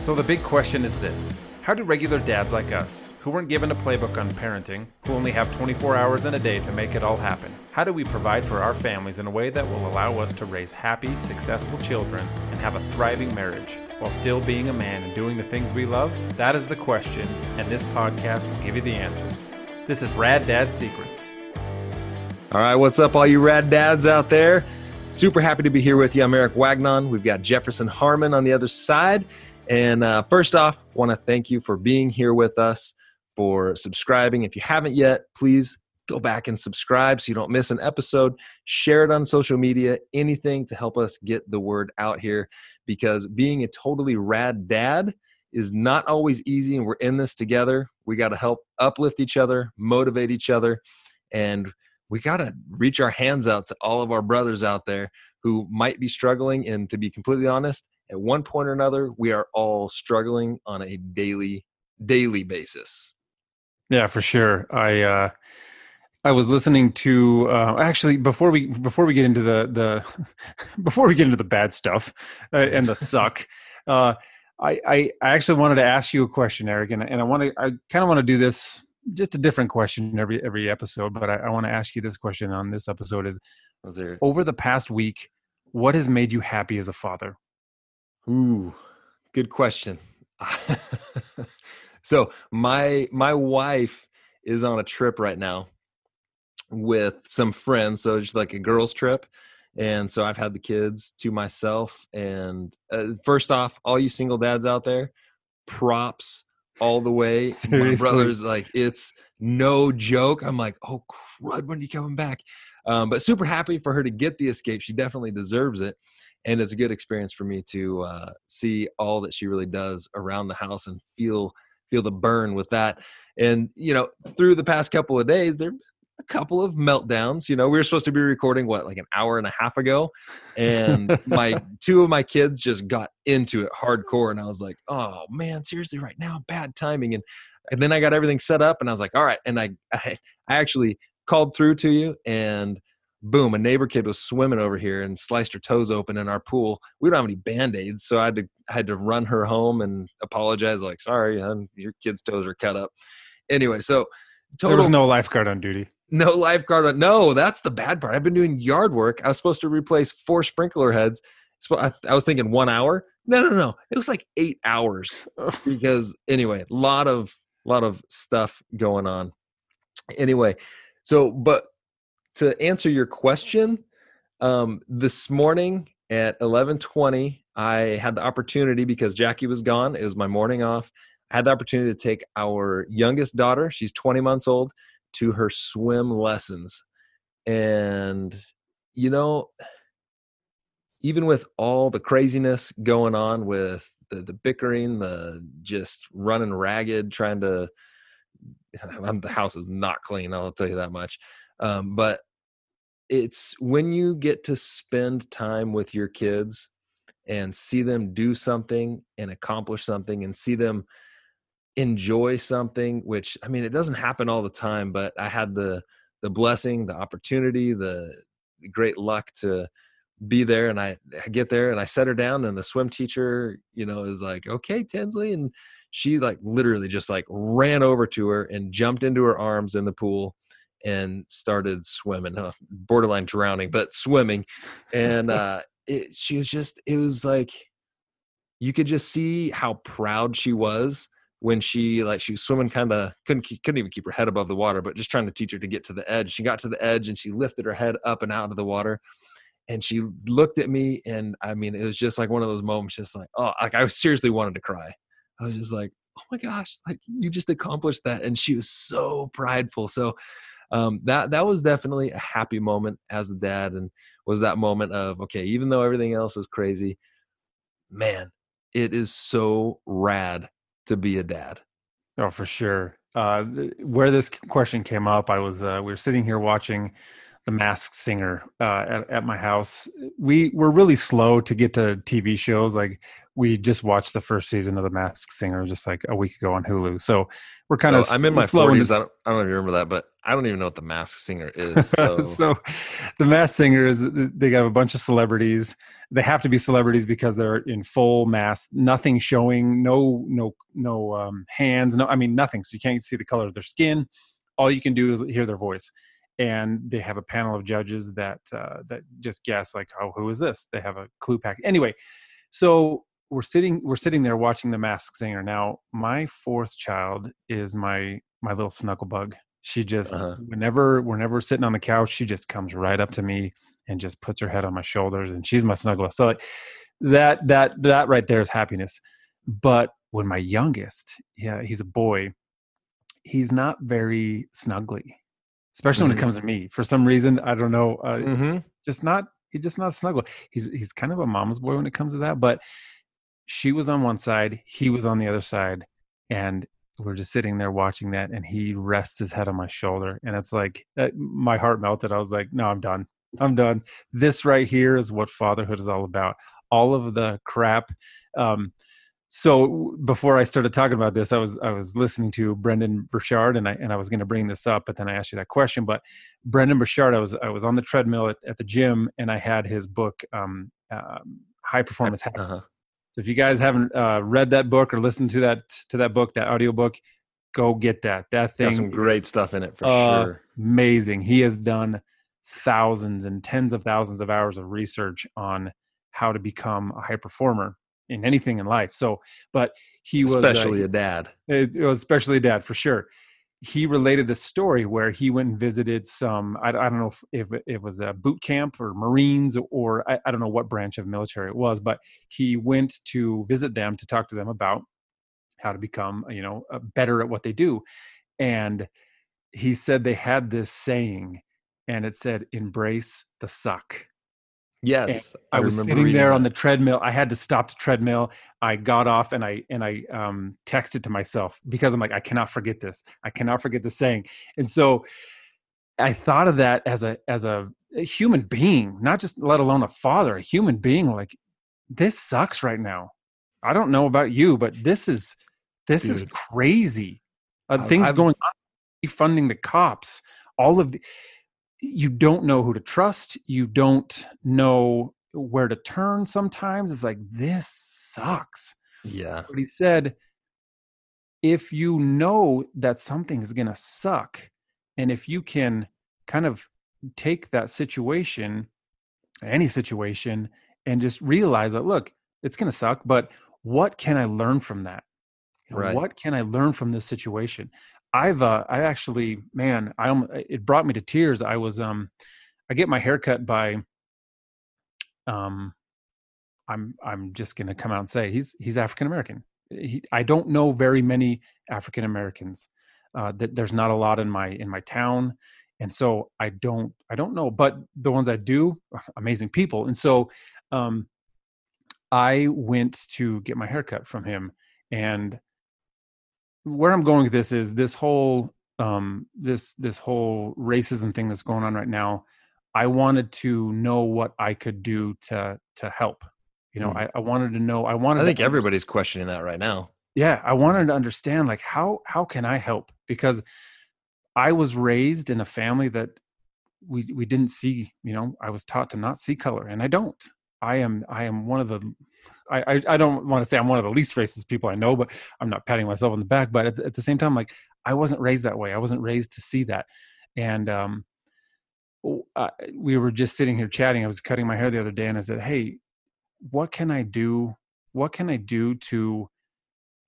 So the big question is this How do regular dads like us, who weren't given a playbook on parenting, who only have 24 hours in a day to make it all happen, how do we provide for our families in a way that will allow us to raise happy, successful children and have a thriving marriage? While still being a man and doing the things we love? That is the question, and this podcast will give you the answers. This is Rad Dad Secrets. All right, what's up, all you rad dads out there? Super happy to be here with you. I'm Eric Wagnon. We've got Jefferson Harmon on the other side. And uh, first off, want to thank you for being here with us, for subscribing. If you haven't yet, please go back and subscribe so you don't miss an episode. Share it on social media, anything to help us get the word out here because being a totally rad dad is not always easy and we're in this together. We got to help uplift each other, motivate each other, and we got to reach our hands out to all of our brothers out there who might be struggling. And to be completely honest, at one point or another, we are all struggling on a daily, daily basis. Yeah, for sure. I, uh, I was listening to uh, actually before we before we get into the the before we get into the bad stuff uh, and the suck. Uh, I, I I actually wanted to ask you a question, Eric, and, and I want to I kind of want to do this just a different question every every episode, but I, I want to ask you this question on this episode: Is over the past week, what has made you happy as a father? Ooh, good question. so my my wife is on a trip right now with some friends so it's like a girls trip and so i've had the kids to myself and uh, first off all you single dads out there props all the way. My brother's like it's no joke. I'm like oh crud when are you coming back? Um, but super happy for her to get the escape. She definitely deserves it and it's a good experience for me to uh, see all that she really does around the house and feel feel the burn with that. And you know through the past couple of days there a couple of meltdowns you know we were supposed to be recording what like an hour and a half ago? And my two of my kids just got into it hardcore and i was like oh man seriously right now bad timing. And and then i got everything set up and i was like all right. And i i, I actually called through to you and boom, a neighbor kid was swimming over here and sliced her toes open in our pool. We don't have any band-aids, so I had to I had to run her home and apologize, like, sorry, hon, your kid's toes are cut up. Anyway, so total, there was no lifeguard on duty. No lifeguard on. No, that's the bad part. I've been doing yard work. I was supposed to replace four sprinkler heads. I, I was thinking one hour. No, no, no. It was like eight hours because anyway, a lot of lot of stuff going on. Anyway, so but to answer your question, um, this morning at 11:20, I had the opportunity because Jackie was gone. It was my morning off. I had the opportunity to take our youngest daughter, she's 20 months old, to her swim lessons. And you know, even with all the craziness going on with the, the bickering, the just running ragged, trying to the house is not clean, I'll tell you that much. Um, but it's when you get to spend time with your kids and see them do something and accomplish something and see them enjoy something which i mean it doesn't happen all the time but i had the the blessing the opportunity the great luck to be there and I, get there and i set her down and the swim teacher you know is like okay tinsley and she like literally just like ran over to her and jumped into her arms in the pool and started swimming, uh, borderline drowning, but swimming. And uh, it, she was just, it was like, you could just see how proud she was when she like she was swimming kind of couldn't couldn't even keep her head above the water but just trying to teach her to get to the edge she got to the edge and she lifted her head up and out of the water and she looked at me and i mean it was just like one of those moments just like oh like i seriously wanted to cry i was just like oh my gosh like you just accomplished that and she was so prideful so um, that that was definitely a happy moment as a dad, and was that moment of okay, even though everything else is crazy, man, it is so rad to be a dad. Oh, for sure. Uh, where this question came up, I was uh, we were sitting here watching the Masked Singer uh, at, at my house. we we're really slow to get to TV shows. Like we just watched the first season of The Masked Singer just like a week ago on Hulu. So we're kind of. So I'm in my slow forties. I don't, I don't know if you remember that, but I don't even know what the Masked Singer is. So, so the Masked Singer is they got a bunch of celebrities. They have to be celebrities because they're in full mask, nothing showing, no no no um, hands, no I mean nothing. So you can't see the color of their skin. All you can do is hear their voice and they have a panel of judges that uh, that just guess like oh who is this they have a clue pack anyway so we're sitting we're sitting there watching the mask singer now my fourth child is my my little snuggle bug she just uh-huh. whenever whenever sitting on the couch she just comes right up to me and just puts her head on my shoulders and she's my snuggle so like, that that that right there is happiness but when my youngest yeah he's a boy he's not very snuggly especially mm-hmm. when it comes to me. For some reason, I don't know, uh, mm-hmm. just not he's just not snuggle. He's he's kind of a mama's boy when it comes to that. But she was on one side, he was on the other side, and we're just sitting there watching that, and he rests his head on my shoulder, and it's like uh, my heart melted. I was like, no, I'm done. I'm done. This right here is what fatherhood is all about. All of the crap. Um, so before I started talking about this, I was I was listening to Brendon Burchard, and I and I was going to bring this up, but then I asked you that question. But Brendon Burchard, I was I was on the treadmill at, at the gym, and I had his book, um, uh, High Performance Habits. Uh-huh. If you guys haven't uh, read that book or listened to that to that book, that audio book, go get that. That thing Got some great stuff in it for uh, sure. Amazing. He has done thousands and tens of thousands of hours of research on how to become a high performer in anything in life. So, but he was especially uh, a dad. It, it, was especially a dad for sure. He related the story where he went and visited some. I, I don't know if, if, it was a boot camp or Marines or I, I don't know what branch of military it was, but he went to visit them to talk to them about how to become you know uh, better at what they do, and he said they had this saying, and it said, "Embrace the suck." Yes, I, I was sitting there that. on the treadmill. I had to stop the treadmill. I got off and I and I um, texted to myself because I'm like, I cannot forget this. I cannot forget the saying. And so I thought of that as a as a, a human being, not just let alone a father, a human being. Like this sucks right now. I don't know about you, but this is this Dude. is crazy. Uh, things I've, going on, funding the cops, all of the you don't know who to trust you don't know where to turn sometimes it's like this sucks. Yeah. But he said if you know that something is going to suck and if you can kind of take that situation any situation and just realize that look it's going to suck but what can i learn from that? Right. what can i learn from this situation I've uh, I actually man I it brought me to tears. I was um I get my hair cut by um I'm I'm just gonna come out and say he's he's African American. He, I don't know very many African Americans. Uh, that there's not a lot in my in my town, and so I don't I don't know. But the ones I do, amazing people. And so um, I went to get my haircut from him, and where I'm going with this is this whole um, this this whole racism thing that's going on right now. I wanted to know what I could do to to help. You know, mm. I, I wanted to know. I wanted. I think everybody's questioning that right now. Yeah, I wanted to understand like how how can I help because I was raised in a family that we we didn't see. You know, I was taught to not see color, and I don't. I am I am one of the I, I, I don't want to say I'm one of the least racist people I know, but I'm not patting myself on the back. But at, at the same time, like I wasn't raised that way. I wasn't raised to see that. And um, uh, we were just sitting here chatting. I was cutting my hair the other day, and I said, "Hey, what can I do? What can I do to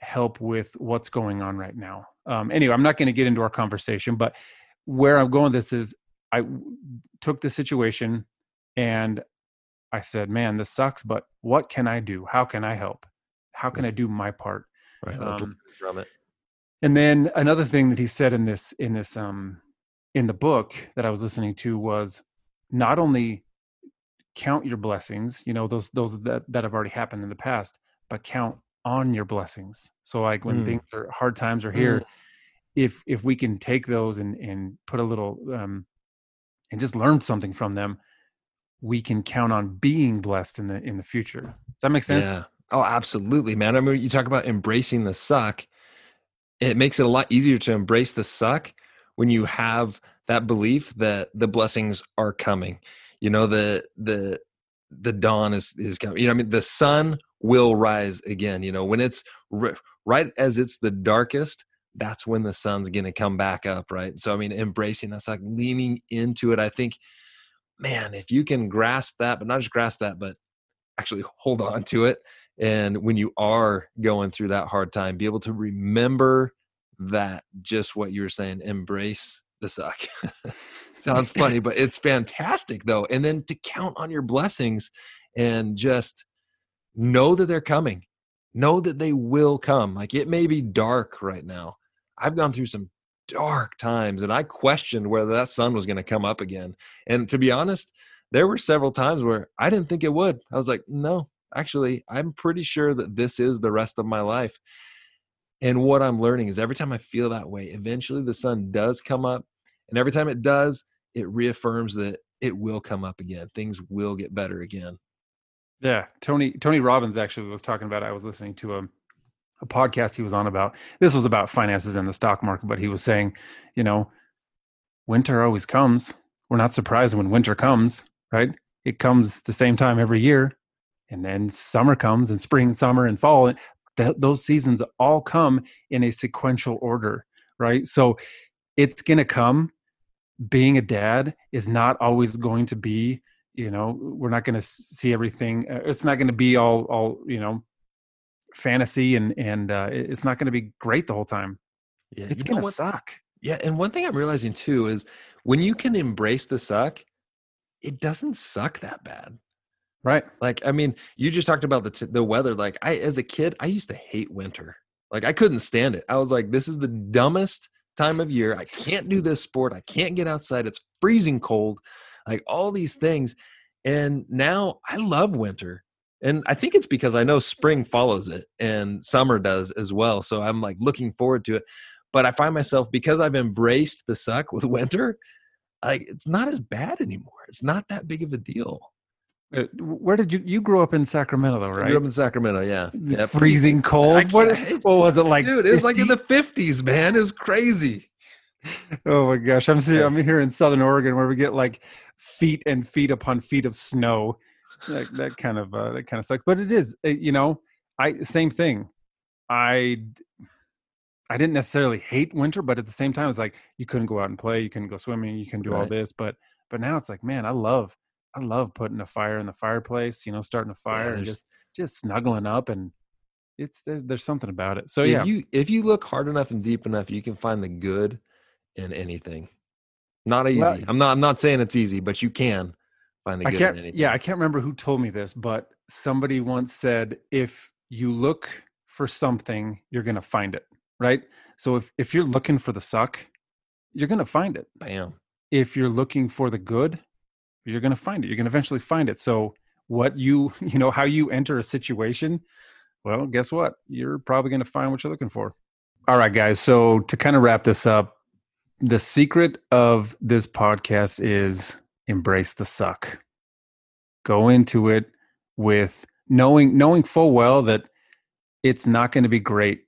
help with what's going on right now?" Um, anyway, I'm not going to get into our conversation, but where I'm going with this is I took the situation and I said, man, this sucks, but what can I do? How can I help? How can I do my part? Right. Um, from it. And then another thing that he said in this, in this, um, in the book that I was listening to was not only count your blessings, you know, those, those that, that have already happened in the past, but count on your blessings. So like when mm. things are hard times are here, mm. if, if we can take those and, and put a little, um, and just learn something from them, we can count on being blessed in the in the future. Does that make sense? Yeah. Oh, absolutely, man. I mean, you talk about embracing the suck. It makes it a lot easier to embrace the suck when you have that belief that the blessings are coming. You know, the the the dawn is is coming. You know, I mean, the sun will rise again. You know, when it's right as it's the darkest, that's when the sun's going to come back up, right? So, I mean, embracing that's like leaning into it. I think, man, if you can grasp that, but not just grasp that, but actually hold on to it. And when you are going through that hard time, be able to remember that just what you were saying, embrace the suck. Sounds funny, but it's fantastic though. And then to count on your blessings and just know that they're coming. Know that they will come. Like it may be dark right now. I've gone through some dark times and I questioned whether that sun was going to come up again. And to be honest, there were several times where I didn't think it would. I was like, no, actually, I'm pretty sure that this is the rest of my life. And what I'm learning is every time I feel that way, eventually the sun does come up. And every time it does, it reaffirms that it will come up again. Things will get better again. Yeah, Tony Tony Robbins actually was talking about. I was listening to a a podcast he was on about. This was about finances and the stock market, but he was saying, you know, winter always comes. We're not surprised when winter comes, right? It comes the same time every year, and then summer comes, and spring, summer, and fall. And th- those seasons all come in a sequential order, right? So it's going to come. Being a dad is not always going to be you know we're not going to see everything uh, it's not going to be all all you know fantasy and and uh, it's not going to be great the whole time. Yeah it's going to suck. Yeah and one thing i'm realizing too is when you can embrace the suck it doesn't suck that bad. Right. Like i mean you just talked about the t- the weather like i as a kid i used to hate winter. Like i couldn't stand it. I was like this is the dumbest time of year. I can't do this sport. I can't get outside. It's freezing cold. Like all these things. And now I love winter. And I think it's because I know spring follows it and summer does as well. So I'm like looking forward to it. But I find myself because I've embraced the suck with winter, like it's not as bad anymore. It's not that big of a deal. Uh, where did you you grew up in Sacramento, though, right? I grew up in Sacramento, yeah. Yep. Freezing cold. What, what was it like? Dude, it was like in the fifties, man. It was crazy oh my gosh, I'm here, I'm here in Southern Oregon where we get like feet and feet upon feet of snow. That, that kind of uh, that kind of sucks, but it is uh, you know I same thing. I I didn't necessarily hate winter, but at the same time, it's like you couldn't go out and play, you couldn't go swimming, you can do right. all this, but but now it's like, man, I love I love putting a fire in the fireplace, you know, starting a fire yeah, and just just snuggling up and it's there's there's something about it. So if yeah, you if you look hard enough and deep enough, you can find the good in anything. Not easy. Well, I'm not. I'm not saying it's easy, but you can find the I can't, anything. Yeah, I can't remember who told me this, but somebody once said, if you look for something, you're gonna find it. Right. So if if you're looking for the suck, you're gonna find it. Bam. If you're looking for the good, you're gonna find it. You're gonna eventually find it. So what you you know how you enter a situation, well, guess what? You're probably gonna find what you're looking for. All right, guys. So to kind of wrap this up, the secret of this podcast is embrace the suck. Go into it with knowing knowing full well that it's not going to be great.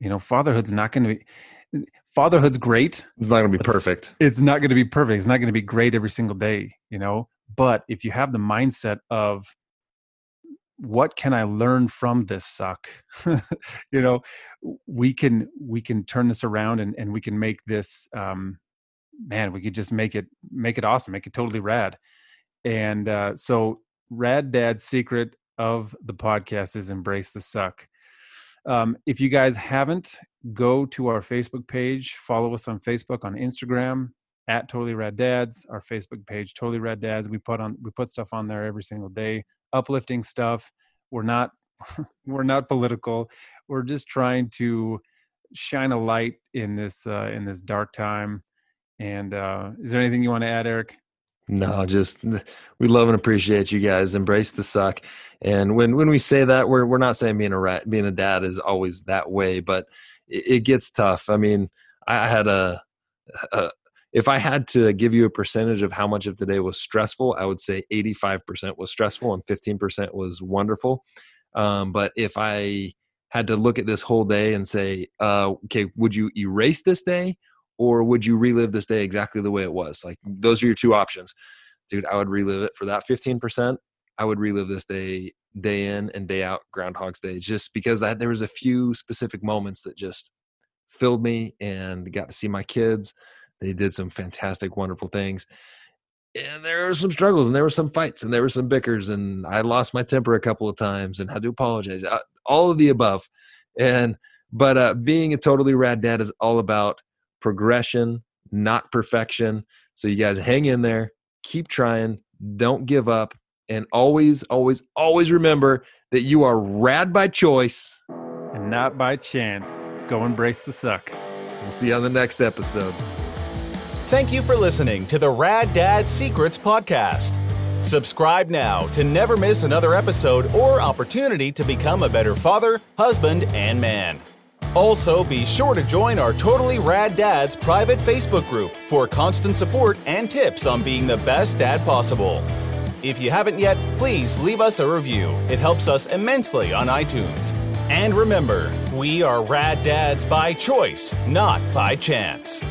You know, fatherhood's not going to be fatherhood's great. It's not going to be perfect. It's not going to be perfect. It's not going to be great every single day, you know. But if you have the mindset of what can i learn from this suck you know we can we can turn this around and, and we can make this um man we could just make it make it awesome make it totally rad and uh so rad dad's secret of the podcast is embrace the suck um, if you guys haven't go to our facebook page follow us on facebook on instagram at totally rad dads our facebook page totally rad dads we put on we put stuff on there every single day uplifting stuff. We're not we're not political. We're just trying to shine a light in this uh, in this dark time. And uh, is there anything you want to add, Eric? No, just we love and appreciate you guys. Embrace the suck. And when when we say that, we're we're not saying being a rat, being a dad is always that way, but it, it gets tough. I mean, I had a, a if I had to give you a percentage of how much of the day was stressful, I would say 85% was stressful and 15% was wonderful. Um, but if I had to look at this whole day and say, uh, okay, would you erase this day or would you relive this day exactly the way it was? Like those are your two options. Dude, I would relive it for that 15%. I would relive this day day in and day out groundhog's day just because that there was a few specific moments that just filled me and got to see my kids they did some fantastic wonderful things and there were some struggles and there were some fights and there were some bickers and i lost my temper a couple of times and had to apologize uh, all of the above and but uh, being a totally rad dad is all about progression not perfection so you guys hang in there keep trying don't give up and always, always, always remember that you are rad by choice and not by chance. Go embrace the suck. We'll see you on the next episode. Thank you for listening to the Rad Dad Secrets Podcast. Subscribe now to never miss another episode or opportunity to become a better father, husband, and man. Also, be sure to join our Totally Rad Dads private Facebook group for constant support and tips on being the best dad possible. If you haven't yet, please leave us a review. It helps us immensely on iTunes. And remember, we are rad dads by choice, not by chance.